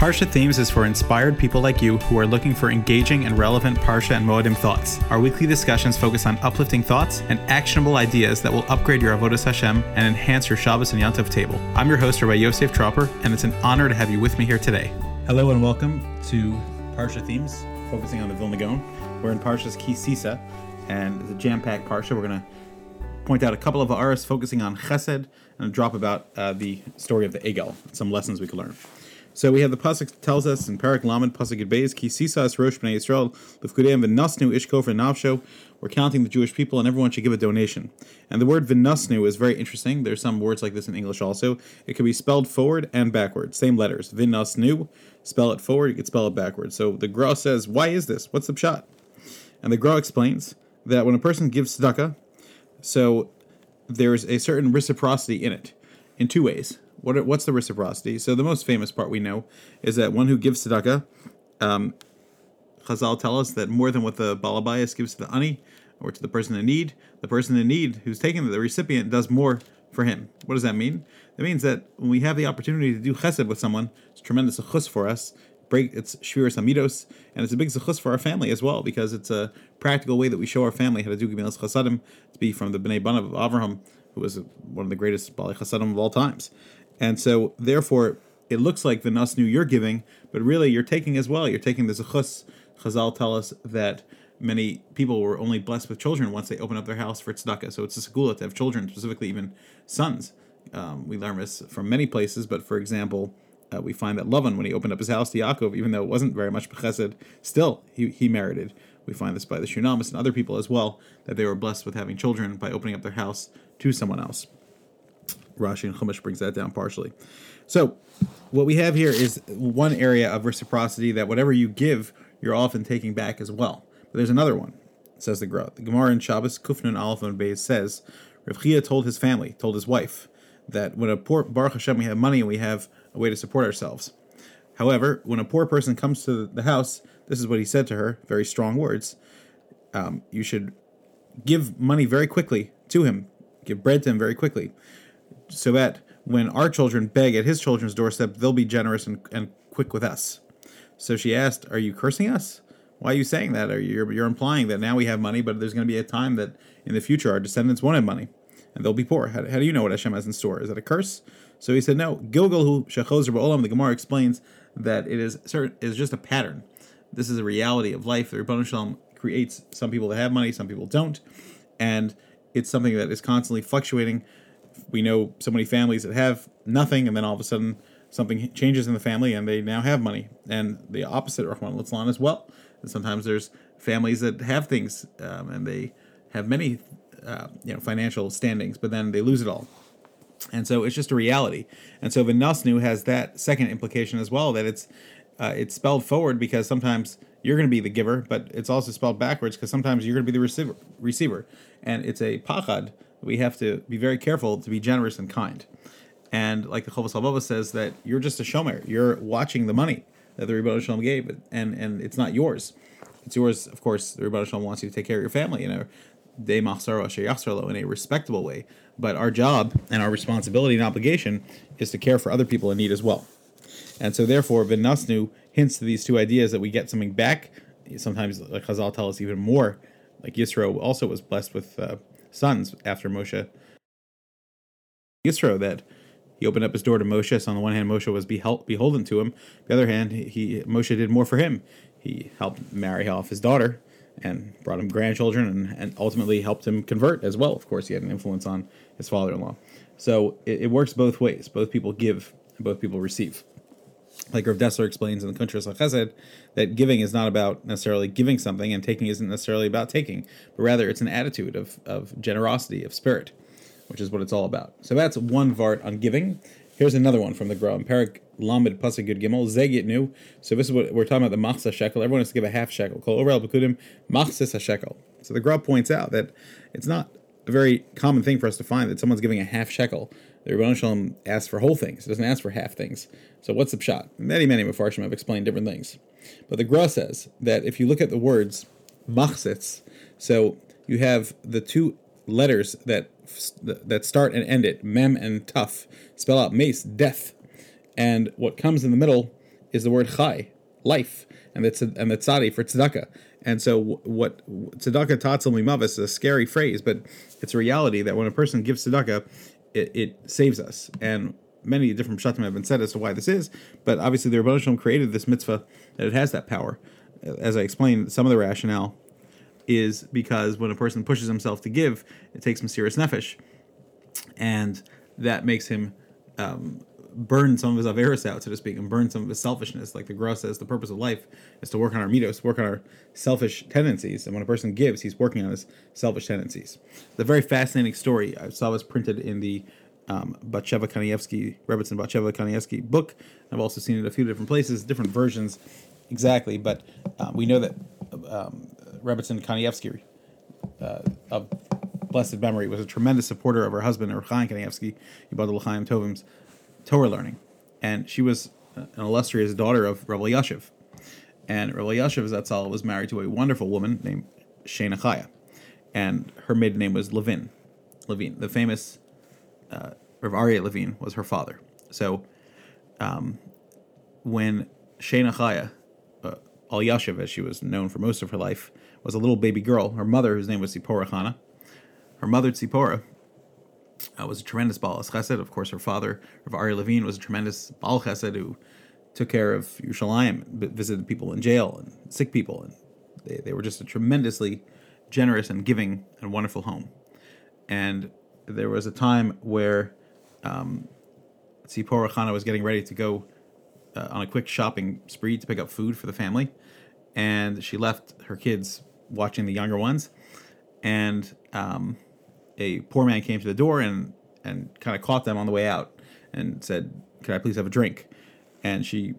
Parsha Themes is for inspired people like you who are looking for engaging and relevant Parsha and Moedim thoughts. Our weekly discussions focus on uplifting thoughts and actionable ideas that will upgrade your Avodas Hashem and enhance your Shabbos and Yontif table. I'm your host, Rabbi Yosef Tropper, and it's an honor to have you with me here today. Hello and welcome to Parsha Themes, focusing on the Vilna Gaon. We're in Parsha's Ki Sisa, and it's a jam-packed Parsha. We're going to point out a couple of aras focusing on Chesed and a drop about uh, the story of the Egel, some lessons we can learn. So we have the pasuk tells us in Parak Lamed pasuk Beis Ki Sisas Rosh Bnei Yisrael Lefkudeim V'Nasnu Ishko Navsho. We're counting the Jewish people, and everyone should give a donation. And the word V'Nasnu is very interesting. There's some words like this in English also. It can be spelled forward and backward, same letters. V'Nasnu, spell it forward, you can spell it backward. So the Gra says, why is this? What's the shot? And the Gra explains that when a person gives tzedakah, so there's a certain reciprocity in it, in two ways. What what's the reciprocity? So the most famous part we know is that one who gives tzedakah, um, Chazal tell us that more than what the balabayas gives to the ani or to the person in need, the person in need who's taking the recipient does more for him. What does that mean? That means that when we have the opportunity to do chesed with someone, it's tremendous chus for us. Break it's shviras amidos, and it's a big zechus for our family as well because it's a practical way that we show our family how to do gemilas chasadim to be from the bnei banav of Avraham, who was one of the greatest bali chasadim of all times. And so, therefore, it looks like the nasnu you're giving, but really you're taking as well. You're taking the zechus. Chazal tell us that many people were only blessed with children once they open up their house for tzedakah. So it's a segula to have children, specifically even sons. Um, we learn this from many places, but for example, uh, we find that Lavan, when he opened up his house to Yaakov, even though it wasn't very much bechesed, still he, he merited. We find this by the Shunamis and other people as well, that they were blessed with having children by opening up their house to someone else. Rashi and Chumash brings that down partially. So, what we have here is one area of reciprocity that whatever you give, you're often taking back as well. But there's another one, says the Gra. The Gemara in Shabbos, Kufnun Aleph and Beis says, Rav Chia told his family, told his wife, that when a poor Baruch Hashem we have money and we have a way to support ourselves. However, when a poor person comes to the house, this is what he said to her, very strong words. Um, you should give money very quickly to him, give bread to him very quickly so that when our children beg at his children's doorstep, they'll be generous and, and quick with us. So she asked, Are you cursing us? Why are you saying that? Are you, you're, you're implying that now we have money, but there's going to be a time that in the future our descendants won't have money and they'll be poor. How, how do you know what Hashem has in store? Is that a curse? So he said, No. Gilgal who Shechozer Ba'olam, the Gemara explains that it is certain is just a pattern. This is a reality of life. The Ribbon Shalom creates some people that have money, some people don't. And it's something that is constantly fluctuating we know so many families that have nothing, and then all of a sudden something changes in the family and they now have money. And the opposite, Rahman Litzlan, as well. And sometimes there's families that have things um, and they have many, uh, you know, financial standings, but then they lose it all. And so it's just a reality. And so the Vinasnu has that second implication as well that it's uh, it's spelled forward because sometimes you're going to be the giver, but it's also spelled backwards because sometimes you're going to be the receiver. Receiver, and it's a pachad we have to be very careful to be generous and kind. And like the Chovos HaLevavos says that you're just a shomer. You're watching the money that the Rebbe Shalom gave, and and it's not yours. It's yours, of course. The Rebbe Shalom wants you to take care of your family in a de machsaro in a respectable way. But our job and our responsibility and obligation is to care for other people in need as well. And so, therefore, Vinasnu hints to these two ideas that we get something back. Sometimes, like Chazal tell us, even more. Like Yisro also was blessed with uh, sons after Moshe. Yisro that he opened up his door to Moshe. So on the one hand, Moshe was behel- beholden to him. The other hand, he Moshe did more for him. He helped marry off his daughter and brought him grandchildren and, and ultimately helped him convert as well. Of course, he had an influence on his father-in-law. So it, it works both ways. Both people give both people receive like Rav Dessler explains in the Kuntres Chesed, that giving is not about necessarily giving something, and taking isn't necessarily about taking, but rather it's an attitude of, of generosity, of spirit, which is what it's all about. So that's one vart on giving. Here's another one from the Gra. Perik Lamed Pasuk Gid Gimel Zegit new. So this is what we're talking about the machsa shekel. Everyone has to give a half shekel. Call overal bekudim machsis shekel. So the Gra points out that it's not a very common thing for us to find that someone's giving a half shekel the Rebbe Shalom asks for whole things. It doesn't ask for half things. So what's the shot? Many, many Mefarshim have explained different things. But the Gra says that if you look at the words machsitz, so you have the two letters that that start and end it, mem and tough, spell out mace, death. And what comes in the middle is the word chai, life, and the and the tzadi for tzedakah. And so, what tzedakah tatzal mimavis is a scary phrase, but it's a reality that when a person gives tzedakah, it, it saves us. And many different pshatim have been said as to why this is, but obviously the Rebbe Shalom created this mitzvah that it has that power. As I explained, some of the rationale is because when a person pushes himself to give, it takes him serious nefesh, and that makes him um, burn some of his averis out, so to speak, and burn some of his selfishness. Like the Gra says, the purpose of life is to work on our mitos, work on our selfish tendencies. And when a person gives, he's working on his selfish tendencies. The very fascinating story I saw was printed in the um, Batsheva Kanievsky, Rebbetzin Batsheva Kanievsky book. I've also seen it a few different places, different versions exactly, but uh, we know that um, Rebbetzin Kanievsky uh, of blessed memory was a tremendous supporter of her husband, Chaim Kanievsky, Chaim Tovim's Torah learning. And she was an illustrious daughter of Rabbi Yashiv. And Rabbi Yashiv Zatzal was married to a wonderful woman named Shena Chaya. And her maiden name was Levin. Levine, the famous uh, Rav Aryeh Levine was her father. So um, when Shena Chaya, uh, Elyashiv, as she was known for most of her life, was a little baby girl, her mother, whose name was Tzipora Chana, her mother Tzipora uh, was a tremendous Baal Chesed. Of course, her father, Rav Aryeh Levine, was a tremendous Baal Chesed who took care of Yerushalayim, visited people in jail and sick people, and they, they were just a tremendously generous and giving and wonderful home. And there was a time where um, Tzipora Chana was getting ready to go uh, on a quick shopping spree to pick up food for the family, and she left her kids watching the younger ones, and um, a poor man came to the door and and kind of caught them on the way out and said, "Could I please have a drink?" And she,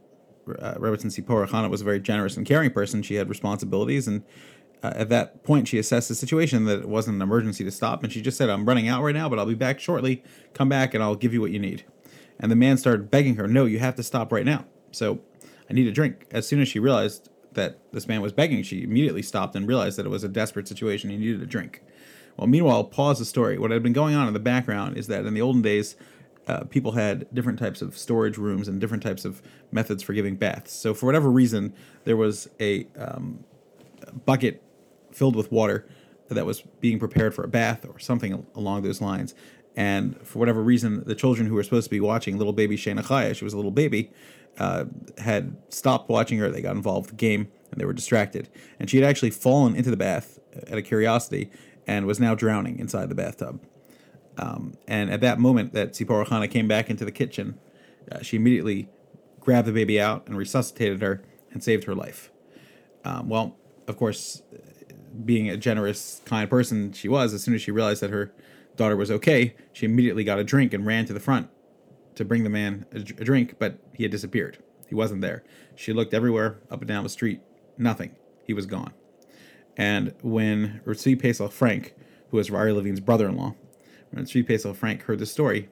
uh, Rebbetzin Tzipora Chana was a very generous and caring person. She had responsibilities, and uh, at that point, she assessed the situation that it wasn't an emergency to stop, and she just said, "I'm running out right now, but I'll be back shortly. Come back, and I'll give you what you need." And the man started begging her, "No, you have to stop right now." So, I need a drink. As soon as she realized that this man was begging, she immediately stopped and realized that it was a desperate situation. He needed a drink. Well, meanwhile, pause the story. What had been going on in the background is that in the olden days, uh, people had different types of storage rooms and different types of methods for giving baths. So, for whatever reason, there was a um, bucket filled with water that was being prepared for a bath or something along those lines. And for whatever reason, the children who were supposed to be watching little baby Shana Chaya, she was a little baby, uh, had stopped watching her. They got involved with the game and they were distracted. And she had actually fallen into the bath at a curiosity and was now drowning inside the bathtub. Um, and at that moment that Tzipora Chana came back into the kitchen, uh, she immediately grabbed the baby out and resuscitated her and saved her life. Um, well, of course, being a generous, kind person she was, as soon as she realized that her daughter was okay, she immediately got a drink and ran to the front to bring the man a, a drink, but he had disappeared. He wasn't there. She looked everywhere, up and down the street, nothing. He was gone. And when Ritzi Pesach Frank, who was Rari Levine's brother-in-law, when Ritzi Pesach Frank heard the story,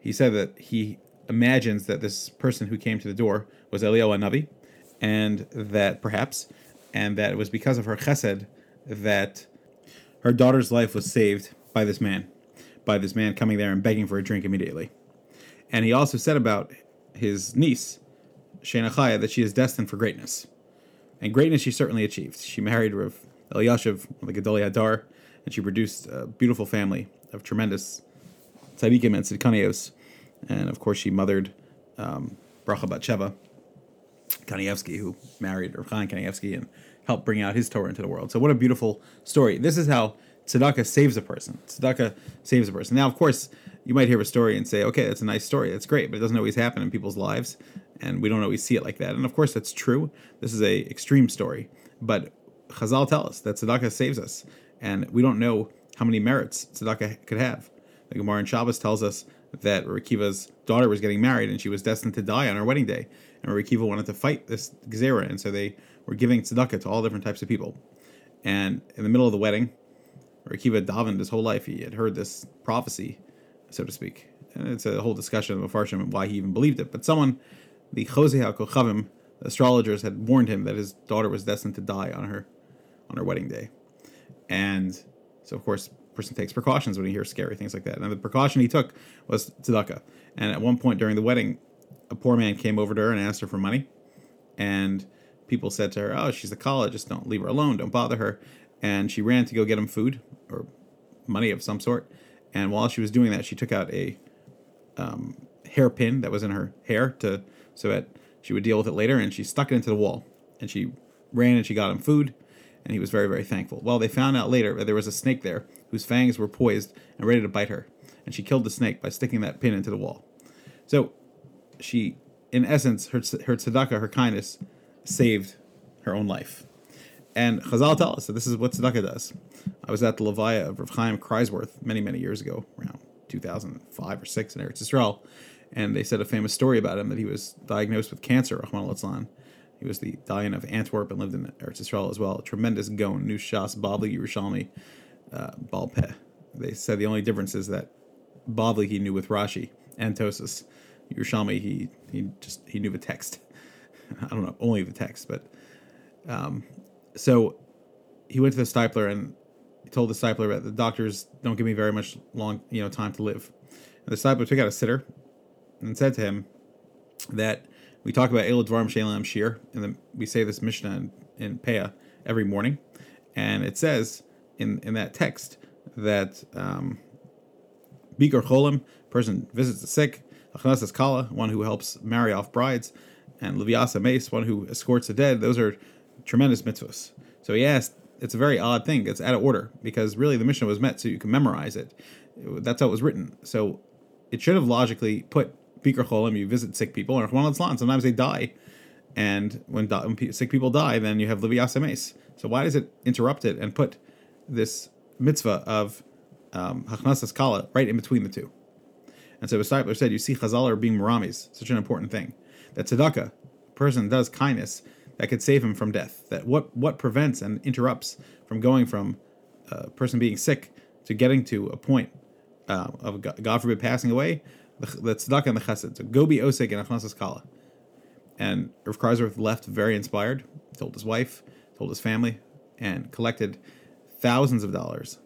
he said that he imagines that this person who came to the door was Eliyahu Navi, and that perhaps, and that it was because of her chesed that her daughter's life was saved by this man, by this man coming there and begging for a drink immediately. And he also said about his niece, Shana Chaya, that she is destined for greatness. And greatness she certainly achieved. She married Rav Elyashiv, the Gedolei Hadar, and she produced a beautiful family of tremendous tzaddikim and tzidkanios. And of course, she mothered um, Bracha Batsheva Kanievsky, who married Rav Chaim Kanievsky and helped bring out his Torah into the world. So, what a beautiful story. This is how tzedakah saves a person. Tzedakah saves a person. Now, of course, you might hear a story and say, okay, that's a nice story. That's great, but it doesn't always happen in people's lives and we don't always see it like that. And of course, that's true. This is a extreme story, but Chazal tell us that tzedakah saves us, and we don't know how many merits tzedakah could have. The Gemara in Shabbos tells us that Rekiva's daughter was getting married, and she was destined to die on her wedding day. And Rekiva wanted to fight this gezerah, and so they were giving tzedakah to all different types of people. And in the middle of the wedding, Rekiva davened his whole life. He had heard this prophecy, so to speak. And it's a whole discussion of Farshim and why he even believed it. But someone the Chosei HaKochavim, astrologers, had warned him that his daughter was destined to die on her on her wedding day. And so, of course, person takes precautions when he hears scary things like that. And the precaution he took was tzedakah. And at one point during the wedding, a poor man came over to her and asked her for money, and people said to her, "Oh, she's a college, just don't leave her alone, don't bother her." And she ran to go get him food or money of some sort. And while she was doing that, she took out a um, hairpin that was in her hair to so that she would deal with it later, and she stuck it into the wall. And she ran and she got him food, and he was very very thankful. Well, they found out later that there was a snake there whose fangs were poised and ready to bite her, and she killed the snake by sticking that pin into the wall. So she, in essence, her her tzedakah, her kindness, saved her own life. And Chazal tell us that this is what tzedakah does. I was at the Levaya of Rav Chaim Kreiswirth many, many years ago, around 2005 or 6 in Eretz Yisrael, and they said a famous story about him that he was diagnosed with cancer, Rahman al He was the Dayan of Antwerp and lived in Eretz Yisrael as well. Tremendous gon, New Shas, Babli, Yerushalmi, uh, Balpeh. They said the only difference is that Babli he knew with Rashi and Tosis. Yerushalmi he he just he knew the text. I don't know only the text, but um, so he went to the Steipler and told the Steipler that the doctors don't give me very much long, you know, time to live. And the Steipler took out a sitter and said to him that we talk about Elad Dvarim Shelam Shir, and then we say this Mishnah in, in Peah every morning, and it says in in that text that um, Cholim, person visits the sick, Achnasas Kala, one who helps marry off brides, and Leviasa Mace, one who escorts the dead. Those are tremendous mitzvahs. So he asked, it's a very odd thing. It's out of order because really the Mishnah was meant so you can memorize it. That's how it was written. So it should have logically put Bikr Cholim, you visit sick people, or Chwan sometimes they die. And when, when sick people die, then you have Levi Asemes. So why does it interrupt it and put this mitzvah of um, Hachnasas Kala right in between the two? And so Steipler said, you see Chazal are being Maramis, such an important thing. That tzedakah, person does kindness, that could save him from death. That what what prevents and interrupts from going from a person being sick to getting to a point uh, of God forbid passing away, the, the tzedakah and the chesed. So go be osik and achnasas kala. And Rav Kreiswirth left very inspired. Told his wife, told his family, and collected thousands of dollars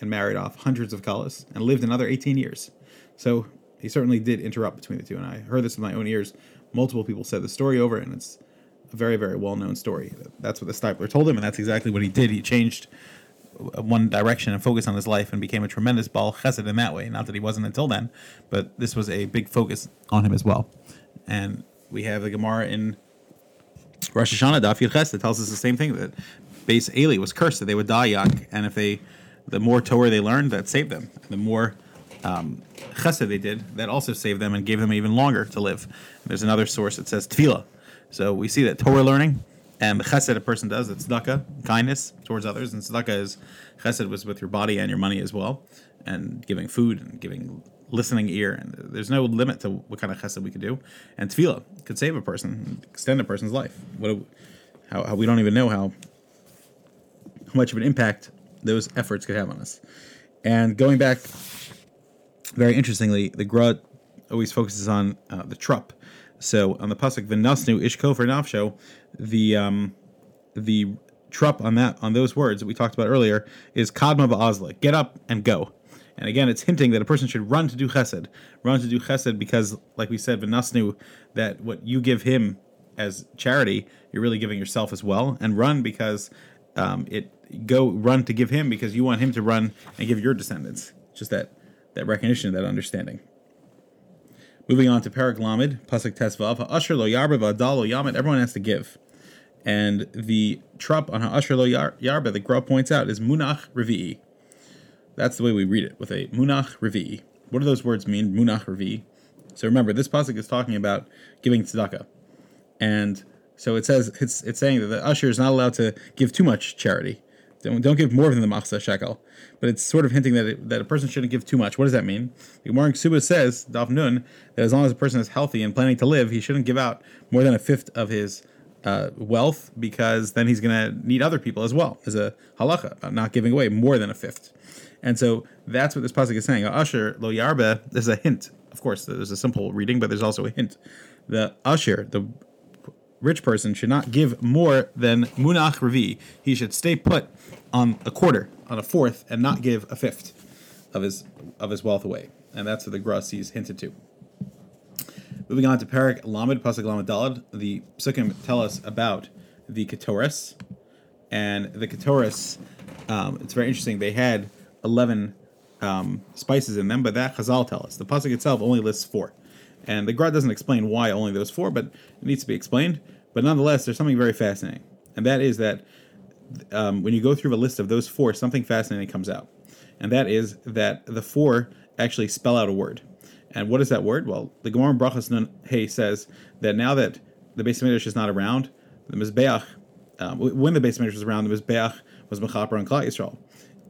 and married off hundreds of kalas and lived another 18 years. So he certainly did interrupt between the two. And I heard this with my own ears. Multiple people said the story over, and it's a very, very well known story. That's what the Steipler told him, and that's exactly what he did. He changed one direction and focus on his life and became a tremendous Baal Chesed in that way. Not that he wasn't until then, but this was a big focus on him as well. And we have the Gemara in Rosh Hashanah, Daf Yud that tells us the same thing that base Eli was cursed that they would die young, and if they, the more Torah they learned, that saved them. The more um, Chesed they did, that also saved them and gave them even longer to live. There's another source that says Tefillah so we see that Torah learning and chesed a person does, it's tzedakah, kindness towards others, and tzedakah is chesed was with your body and your money as well, and giving food and giving listening ear, and there's no limit to what kind of chesed we could do. And tefillah could save a person, extend a person's life. What, how, how we don't even know how how much of an impact those efforts could have on us. And going back, very interestingly, the Gra always focuses on uh, the trup so on the pasuk v'nasnu ishkofer nafsho, the um, the trup on that on those words that we talked about earlier is kadma ba'azla, get up and go. And again, it's hinting that a person should run to do chesed, run to do chesed because, like we said, v'nasnu, that what you give him as charity, you're really giving yourself as well, and run because um, it go run to give him because you want him to run and give your descendants. Just that that recognition, that understanding. Moving on to Paraglamid, Pasuk Tesvav, Ha'asher lo yarba v'adal lo everyone has to give. And the trup on Ha'asher lo yarba, the Gra points out, is Munach Revi'i. That's the way we read it, with a Munach Revi'i. What do those words mean, Munach Revi'i? So remember, this pasuk is talking about giving tzedakah. And so it says, it's, it's saying that the usher is not allowed to give too much charity. Don't, don't give more than the machzah shekel. But it's sort of hinting that it, that a person shouldn't give too much. What does that mean? The Gemara Suba says, Daf Nun, that as long as a person is healthy and planning to live, he shouldn't give out more than a fifth of his uh, wealth because then he's going to need other people as well. As a halacha about not giving away more than a fifth. And so that's what this pasuk is saying. Usher lo yarbe. There's a hint. Of course, there's a simple reading, but there's also a hint. The usher, the rich person should not give more than munach revi. He should stay put on a quarter, on a fourth, and not give a fifth of his of his wealth away. And that's what the Gra sees hinted to. Moving on to Parak Lamed Pasuk Lamed Dalad, the Psukim tell us about the Ketoris, and the Ketoris. Um, it's very interesting. They had eleven um, spices in them, but that Chazal tell us the pasuk itself only lists four, and the Gra doesn't explain why only those four, but it needs to be explained. But nonetheless, there's something very fascinating, and that is that um, when you go through a list of those four, something fascinating comes out, and that is that the four actually spell out a word. And what is that word? Well, the Gemara Brachas Nun Hey says that now that the Beis Hamikdash is not around, the Mizbeach, um, when the Beis Hamikdash was around, the Mizbeach was Mechaper and Klal Yisrael,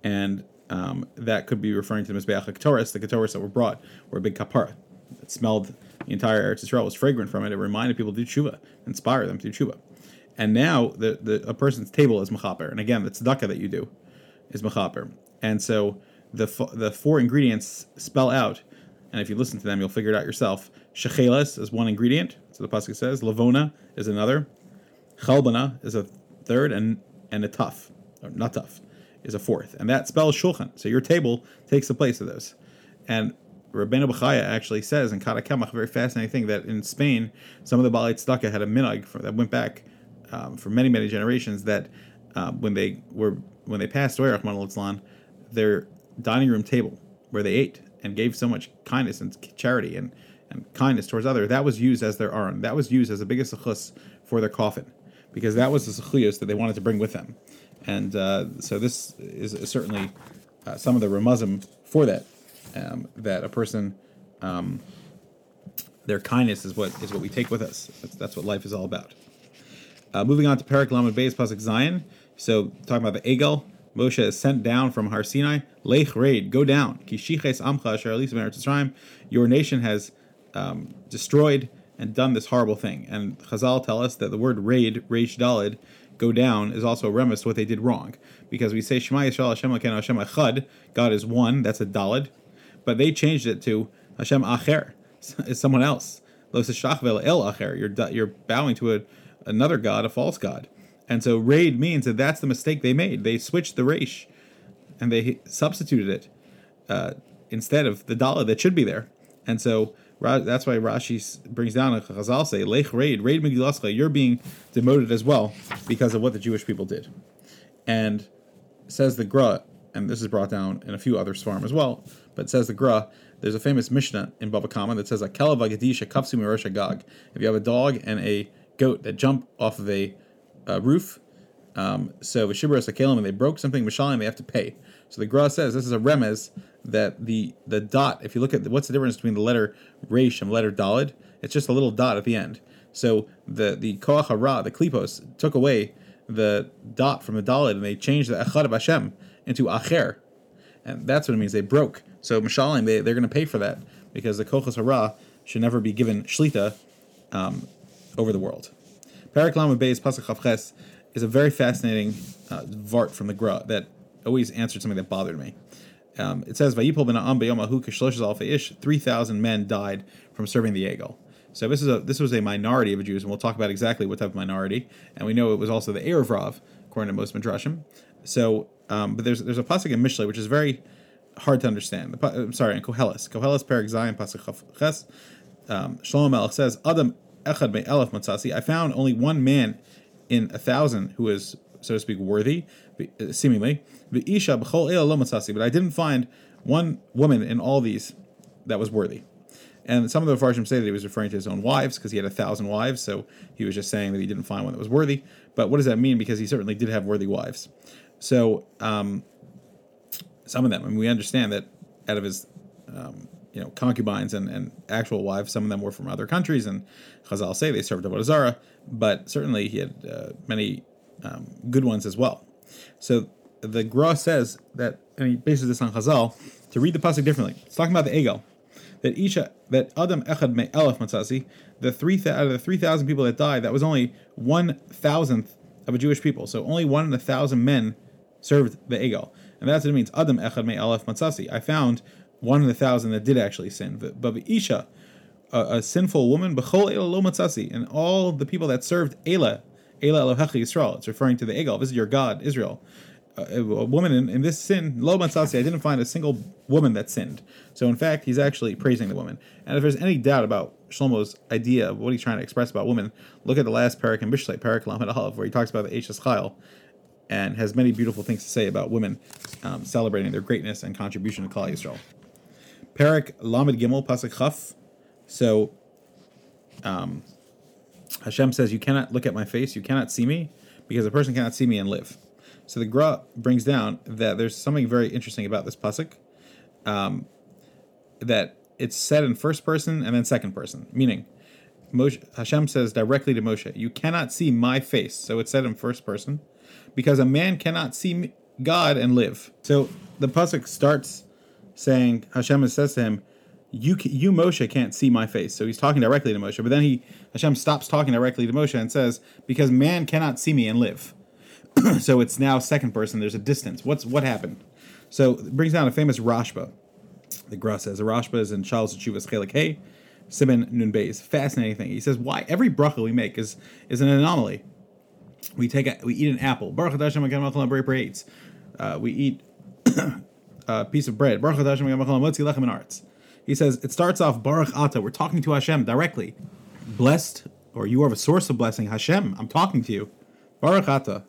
and um, that could be referring to the Mizbeach Ketoris, the Ketoris that were brought, were a big kapara. It smelled the entire Eretz Yisrael was fragrant from it. It reminded people to do tshuva, inspire them to do tshuva. And now the, the a person's table is mechaper, and again, the tzedakah that you do is mechaper. And so the the four ingredients spell out, and if you listen to them, you'll figure it out yourself. Shecheles is one ingredient, so the pasuk says. Lavona is another. Chalbana is a third, and and a tough, or not tough, is a fourth, and that spells shulchan. So your table takes the place of those. And Rabbeinu Bechaya actually says in Kad HaKemach, a very fascinating thing, that in Spain, some of the Baalei Tzedakah had a minhag that went back um, for many, many generations that uh, when they were when they passed away, Rahman al their dining room table where they ate and gave so much kindness and charity and, and kindness towards others, that was used as their aron. That was used as the biggest sechus for their coffin because that was the sechuyos that they wanted to bring with them. And uh, so this is certainly uh, some of the ramazim for that, um, that a person, um, their kindness is what is what we take with us. That's, that's what life is all about. Uh, moving on to Parak Lamed Beis Pasuk Zion. So talking about the Egel, Moshe is sent down from Har Sinai. Lech raid, go down. Kishiches amcha asher Your nation has um, destroyed and done this horrible thing. And Chazal tell us that the word raid, reish dalid, go down, is also a remiss to what they did wrong. Because we say Shema Yisrael Hashem Hashem Echad, God is one, that's a dalid. But they changed it to Hashem Acher, is someone else. Lo el Acher, you're, you're bowing to a, another God, a false God. And so raid means that that's the mistake they made. They switched the resh and they substituted it uh, instead of the dollar that should be there. And so that's why Rashi brings down a Chazal say, Lech raid, raid Megilascha, you're being demoted as well because of what the Jewish people did. And says the Gra, and this is brought down in a few other svarim as well, but it says the Gra, there's a famous Mishnah in Bava Kama that says, Akela vagadisha kapsu mirosha gag. If you have a dog and a goat that jump off of a uh, roof. Um, so Vishibra Sakalim, and they broke something Mishalim, they have to pay. So the Gra says this is a remez that the the dot, if you look at the, what's the difference between the letter Resh and letter Dalid, it's just a little dot at the end. So the the Koach Hara, the Klipos, took away the dot from the Dalid and they changed the Echad of Hashem into Acher. And that's what it means. They broke. So Mishalim, they, they're going to pay for that because the Kochas Hara should never be given Shlita um, over the world. Parak Lamed Beis Pasuk Chavches is a very fascinating uh, vart from the Gra that always answered something that bothered me. Um, it says, "Vayipol ben Am beyomahu kishlosh ish." Three thousand men died from serving the Egel. So this is a this was a minority of Jews, and we'll talk about exactly what type of minority. And we know it was also the Erev Rav, according to most midrashim. So, um, but there's there's a pasuk in Mishlei which is very hard to understand. The, I'm sorry, in Koheles, Koheles Perak Zion pasuk Ches. Um, Shlomo Melech says, "Adam echad me elef matzasi. I found only one man in a thousand who is, so to speak, worthy, seemingly. The isha b'chol lo. But I didn't find one woman in all these that was worthy. And some of the Farshim say that he was referring to his own wives because he had a thousand wives, so he was just saying that he didn't find one that was worthy. But what does that mean? Because he certainly did have worthy wives. So um, some of them, and we understand that out of his um, you know concubines and, and actual wives. Some of them were from other countries, and Chazal say they served Avodah Zarah, but certainly he had uh, many um, good ones as well. So the Gra says that, and he bases this on Chazal to read the pasuk differently. It's talking about the Egel, that Isha, that Adam Echad Me Elef Matzasi, the three out of the three thousand people that died, that was only one thousandth of a Jewish people. So only one in a thousand men served the Egel, and that's what it means. Adam Echad Me Elef Matzasi. I found one in a thousand that did actually sin. But Isha, a, a sinful woman, b'chol ela lo matzasi, and all the people that served Ela, Ela Elohecha Yisrael, it's referring to the Egal, this is your God, Israel. Uh, a, a woman in, in this sin, lo matzasi, I didn't find a single woman that sinned. So in fact, he's actually praising the woman. And if there's any doubt about Shlomo's idea of what he's trying to express about women, look at the last parak in Mishlei, parak Lamed Aleph, where he talks about the Eishes and has many beautiful things to say about women um, celebrating their greatness and contribution to Klal Yisrael. Parak Lamed Gimel Pasuk Chaf. So um, Hashem says, "You cannot look at my face. You cannot see me, because a person cannot see me and live." So the Gra brings down that there's something very interesting about this pasuk, um, that it's said in first person and then second person, meaning Moshe, Hashem says directly to Moshe, "You cannot see my face." So it's said in first person, because a man cannot see God and live. So the pasuk starts saying Hashem says to him, "You you Moshe can't see my face." So he's talking directly to Moshe, but then he Hashem stops talking directly to Moshe and says, "Because man cannot see me and live." so it's now second person. There's a distance. What's what happened? So it brings down a famous Rashba. The Gra says the Rashba is in Charles Chuvas Chelik Hey, Simon Nun Beis. Fascinating thing. He says why every bracha we make is is an anomaly. We take a, we eat an apple. Baruch Hashem Again uh, We eat a piece of bread. Baruch Hashem Lechem Arts. He says it starts off Baruch Ata. We're talking to Hashem directly. Blessed, or you are a source of blessing. Hashem, I'm talking to you. Baruch Ata.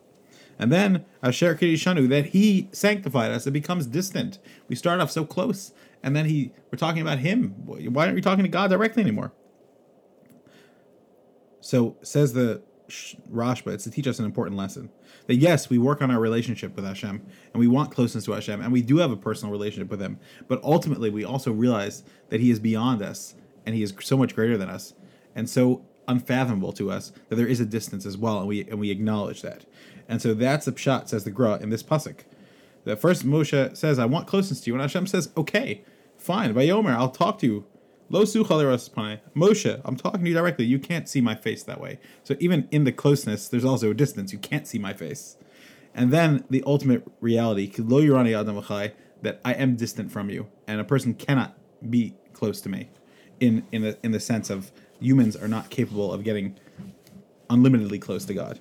And then Asher Kirishanu, that he sanctified us, it becomes distant. We start off so close, and then he we're talking about him. Why aren't we talking to God directly anymore? So says the Rashba, it's to teach us an important lesson. That yes, we work on our relationship with Hashem, and we want closeness to Hashem, and we do have a personal relationship with Him. But ultimately, we also realize that He is beyond us, and He is so much greater than us, and so unfathomable to us that there is a distance as well, and we and we acknowledge that. And so that's the pshat, says the Gra in this pasuk. That first Moshe says, "I want closeness to you," and Hashem says, "Okay, fine, by Yomer, I'll talk to you." Lo Moshe, I'm talking to you directly. You can't see my face that way. So even in the closeness, there's also a distance. You can't see my face. And then the ultimate reality, lo Yurani Adam that I am distant from you, and a person cannot be close to me, in in the in the sense of humans are not capable of getting unlimitedly close to God.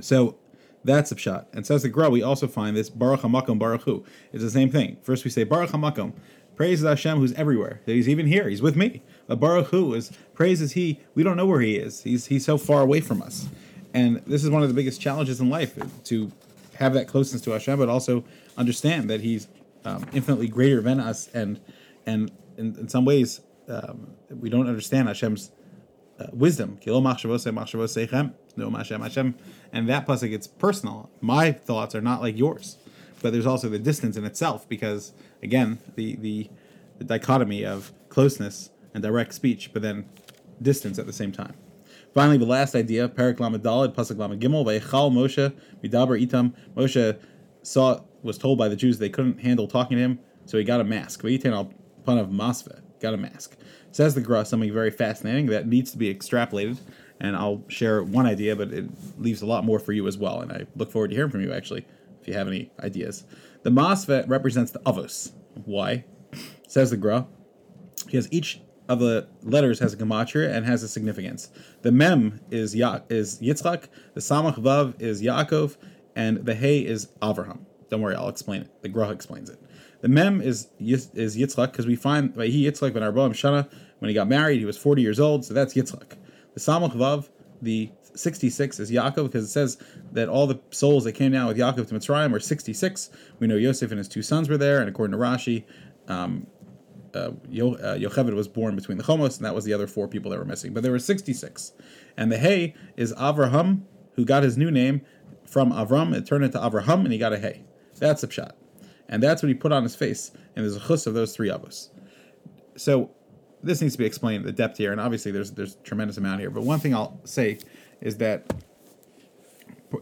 So that's a shot. And says the Gra, we also find this Baruch Hamakom Baruch Hu. It's the same thing. First we say Baruch Hamakom, praise is Hashem who's everywhere. He's even here. He's with me. But Baruch Hu is praises he. We don't know where he is. He's he's so far away from us. And this is one of the biggest challenges in life to have that closeness to Hashem, but also understand that He's um, infinitely greater than us, and and in, in some ways um, we don't understand Hashem's uh, wisdom. No and that pasuk it's personal. My thoughts are not like yours, but there's also the distance in itself because again the the, the dichotomy of closeness and direct speech, but then distance at the same time. Finally, the last idea, Parak Lamed Lamed Gimel, Vayechal Moshe, Midaber Itam. Moshe saw, was told by the Jews they couldn't handle talking to him, so he got a mask. Vayitain al pun of Masve, got a mask. Says the Gra something very fascinating that needs to be extrapolated, and I'll share one idea, but it leaves a lot more for you as well, and I look forward to hearing from you actually, if you have any ideas. The Masvet represents the Avos. Why? Says the Gra, because each of the letters has a gematria and has a significance. The mem is ya- is Yitzchak, the samach vav is Yaakov, and the hey is Avraham. Don't worry, I'll explain it. The Gra explains it. The mem is is Yitzchak because we find he Yitzchak ben Arbaam Shana when he got married he was 40 years old, so that's Yitzchak. The samach vav, the 66 is Yaakov because it says that all the souls that came down with Yaakov to Mitzrayim were 66. We know Yosef and his two sons were there, and according to Rashi, um, uh, Yo- uh, Yocheved was born between the Chomos, and that was the other four people that were missing. But there were 66. And the Hay is Avraham, who got his new name from Avram. It turned into Avraham, and he got a Hay. That's a shot. And that's what he put on his face. And there's a chus of those three avos. So this needs to be explained, the depth here. And obviously there's there's tremendous amount here. But one thing I'll say is that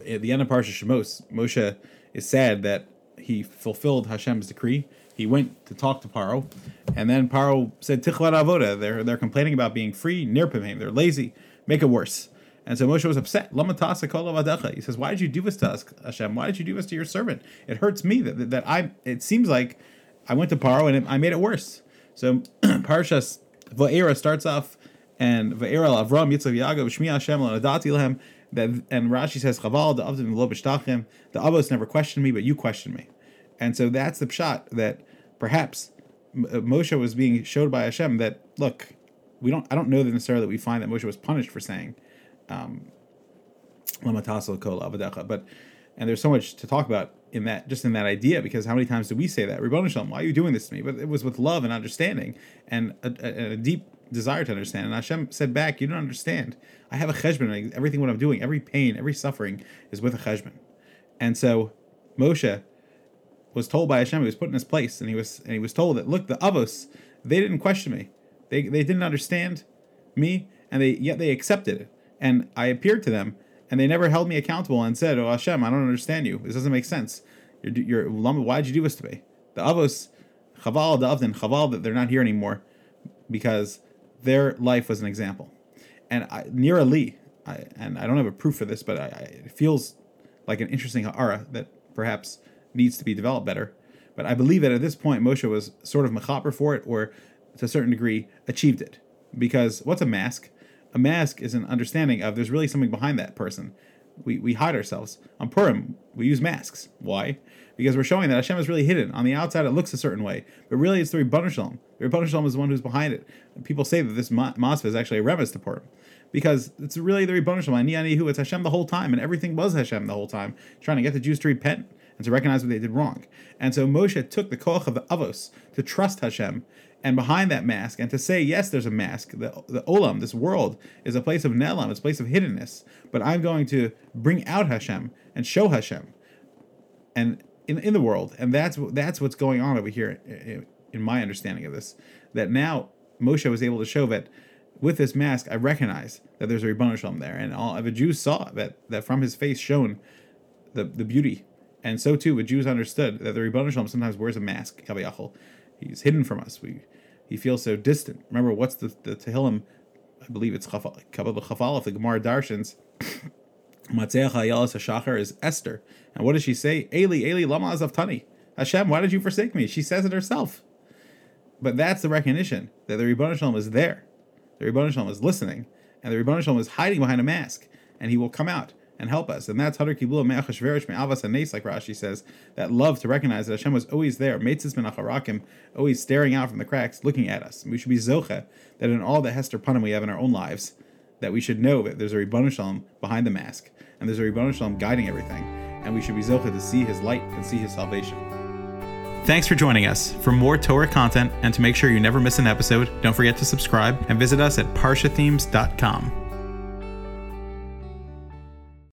at the end of Parsha Shemos, Moshe is sad that he fulfilled Hashem's decree he went to talk to Paro, and then Paro said, Tichvat avoda. They're, they're complaining about being free, nirpimim. They're lazy. Make it worse. And so Moshe was upset. He says, Why did you do this to us, Hashem? Why did you do this to your servant? It hurts me that, that, that I, it seems like I went to Paro and it, I made it worse. So Parshas Va'era starts off, and Va'era Avram Yitzhav Yaakov Shmi Hashem Adati Lehem. that and Rashi says Chaval the Avdim lo b'shtachim the never questioned me, but you questioned me, and so that's the shot that perhaps uh, Moshe was being showed by Hashem that look, we don't I don't know that necessarily that we find that Moshe was punished for saying, um, but and there's so much to talk about in that just in that idea because how many times do we say that Ribbon Shalom, why are you doing this to me? But it was with love and understanding and a, a, a deep desire to understand. And Hashem said back, you don't understand. I have a cheshbon. Everything what I'm doing, every pain, every suffering is with a cheshbon. And so Moshe was told by Hashem, he was put in his place, and he was and he was told that look, the Avos, they didn't question me. They they didn't understand me, and they yet they accepted it. And I appeared to them, and they never held me accountable and said, "Oh Hashem, I don't understand you. This doesn't make sense. You're, you're why did you do this to me?" The Avos, Chaval, the Avdin, Chaval, that they're not here anymore, because their life was an example. And I, Nira Lee, I, and I don't have a proof for this, but I, it feels like an interesting aura that perhaps needs to be developed better. But I believe that at this point, Moshe was sort of mechaper for it, or to a certain degree, achieved it. Because what's a mask? A mask is an understanding of there's really something behind that person. We, we hide ourselves. On Purim, we use masks. Why? Because we're showing that Hashem is really hidden. On the outside, it looks a certain way, but really it's the Ribbon Shalom. The Ribbon Shalom is the one who's behind it. People say that this Masva is actually a remes to Purim because it's really the Ribbon Shalom. Nianihu, it's Hashem the whole time, and everything was Hashem the whole time, trying to get the Jews to repent and to recognize what they did wrong. And so Moshe took the koch of the Avos to trust Hashem and behind that mask and to say, yes, there's a mask. The, the Olam, this world, is a place of Nelam, it's a place of hiddenness. But I'm going to bring out Hashem and show Hashem and in, in the world. And that's that's what's going on over here in, my understanding of this. That now Moshe was able to show that with this mask, I recognize that there's a Ribbon Shalom there. And all the Jews saw that that from his face shone the, the beauty. And so too, the Jews understood that the Ribbon Shalom sometimes wears a mask, He's hidden from us. We he feels so distant. Remember, what's the, the Tehillim? I believe it's Kabbalah Chafal, of the Gemara Darshans. Matzeach Hayalas Hashachar is Esther. And what does she say? Eli, Eli, Lama Azaftani. Hashem, why did you forsake me? She says it herself. But that's the recognition that the Ribbon Shalom is there. The Ribbon Shalom is listening. And the Ribbon Shalom is hiding behind a mask. And he will come out and help us. And that's Hadar Kibula Me'achashverish Me'avas Anes, like Rashi says, that love to recognize that Hashem was always there, Meitzis Menacharakim, always staring out from the cracks, looking at us. And we should be Zocha, that in all the Hester Panim we have in our own lives, that we should know that there's a Ribbon Shalom behind the mask, and there's a Ribbon Shalom guiding everything, and we should be Zocha to see his light and see his salvation. Thanks for joining us. For more Torah content and to make sure you never miss an episode, don't forget to subscribe and visit us at parshathemes.com.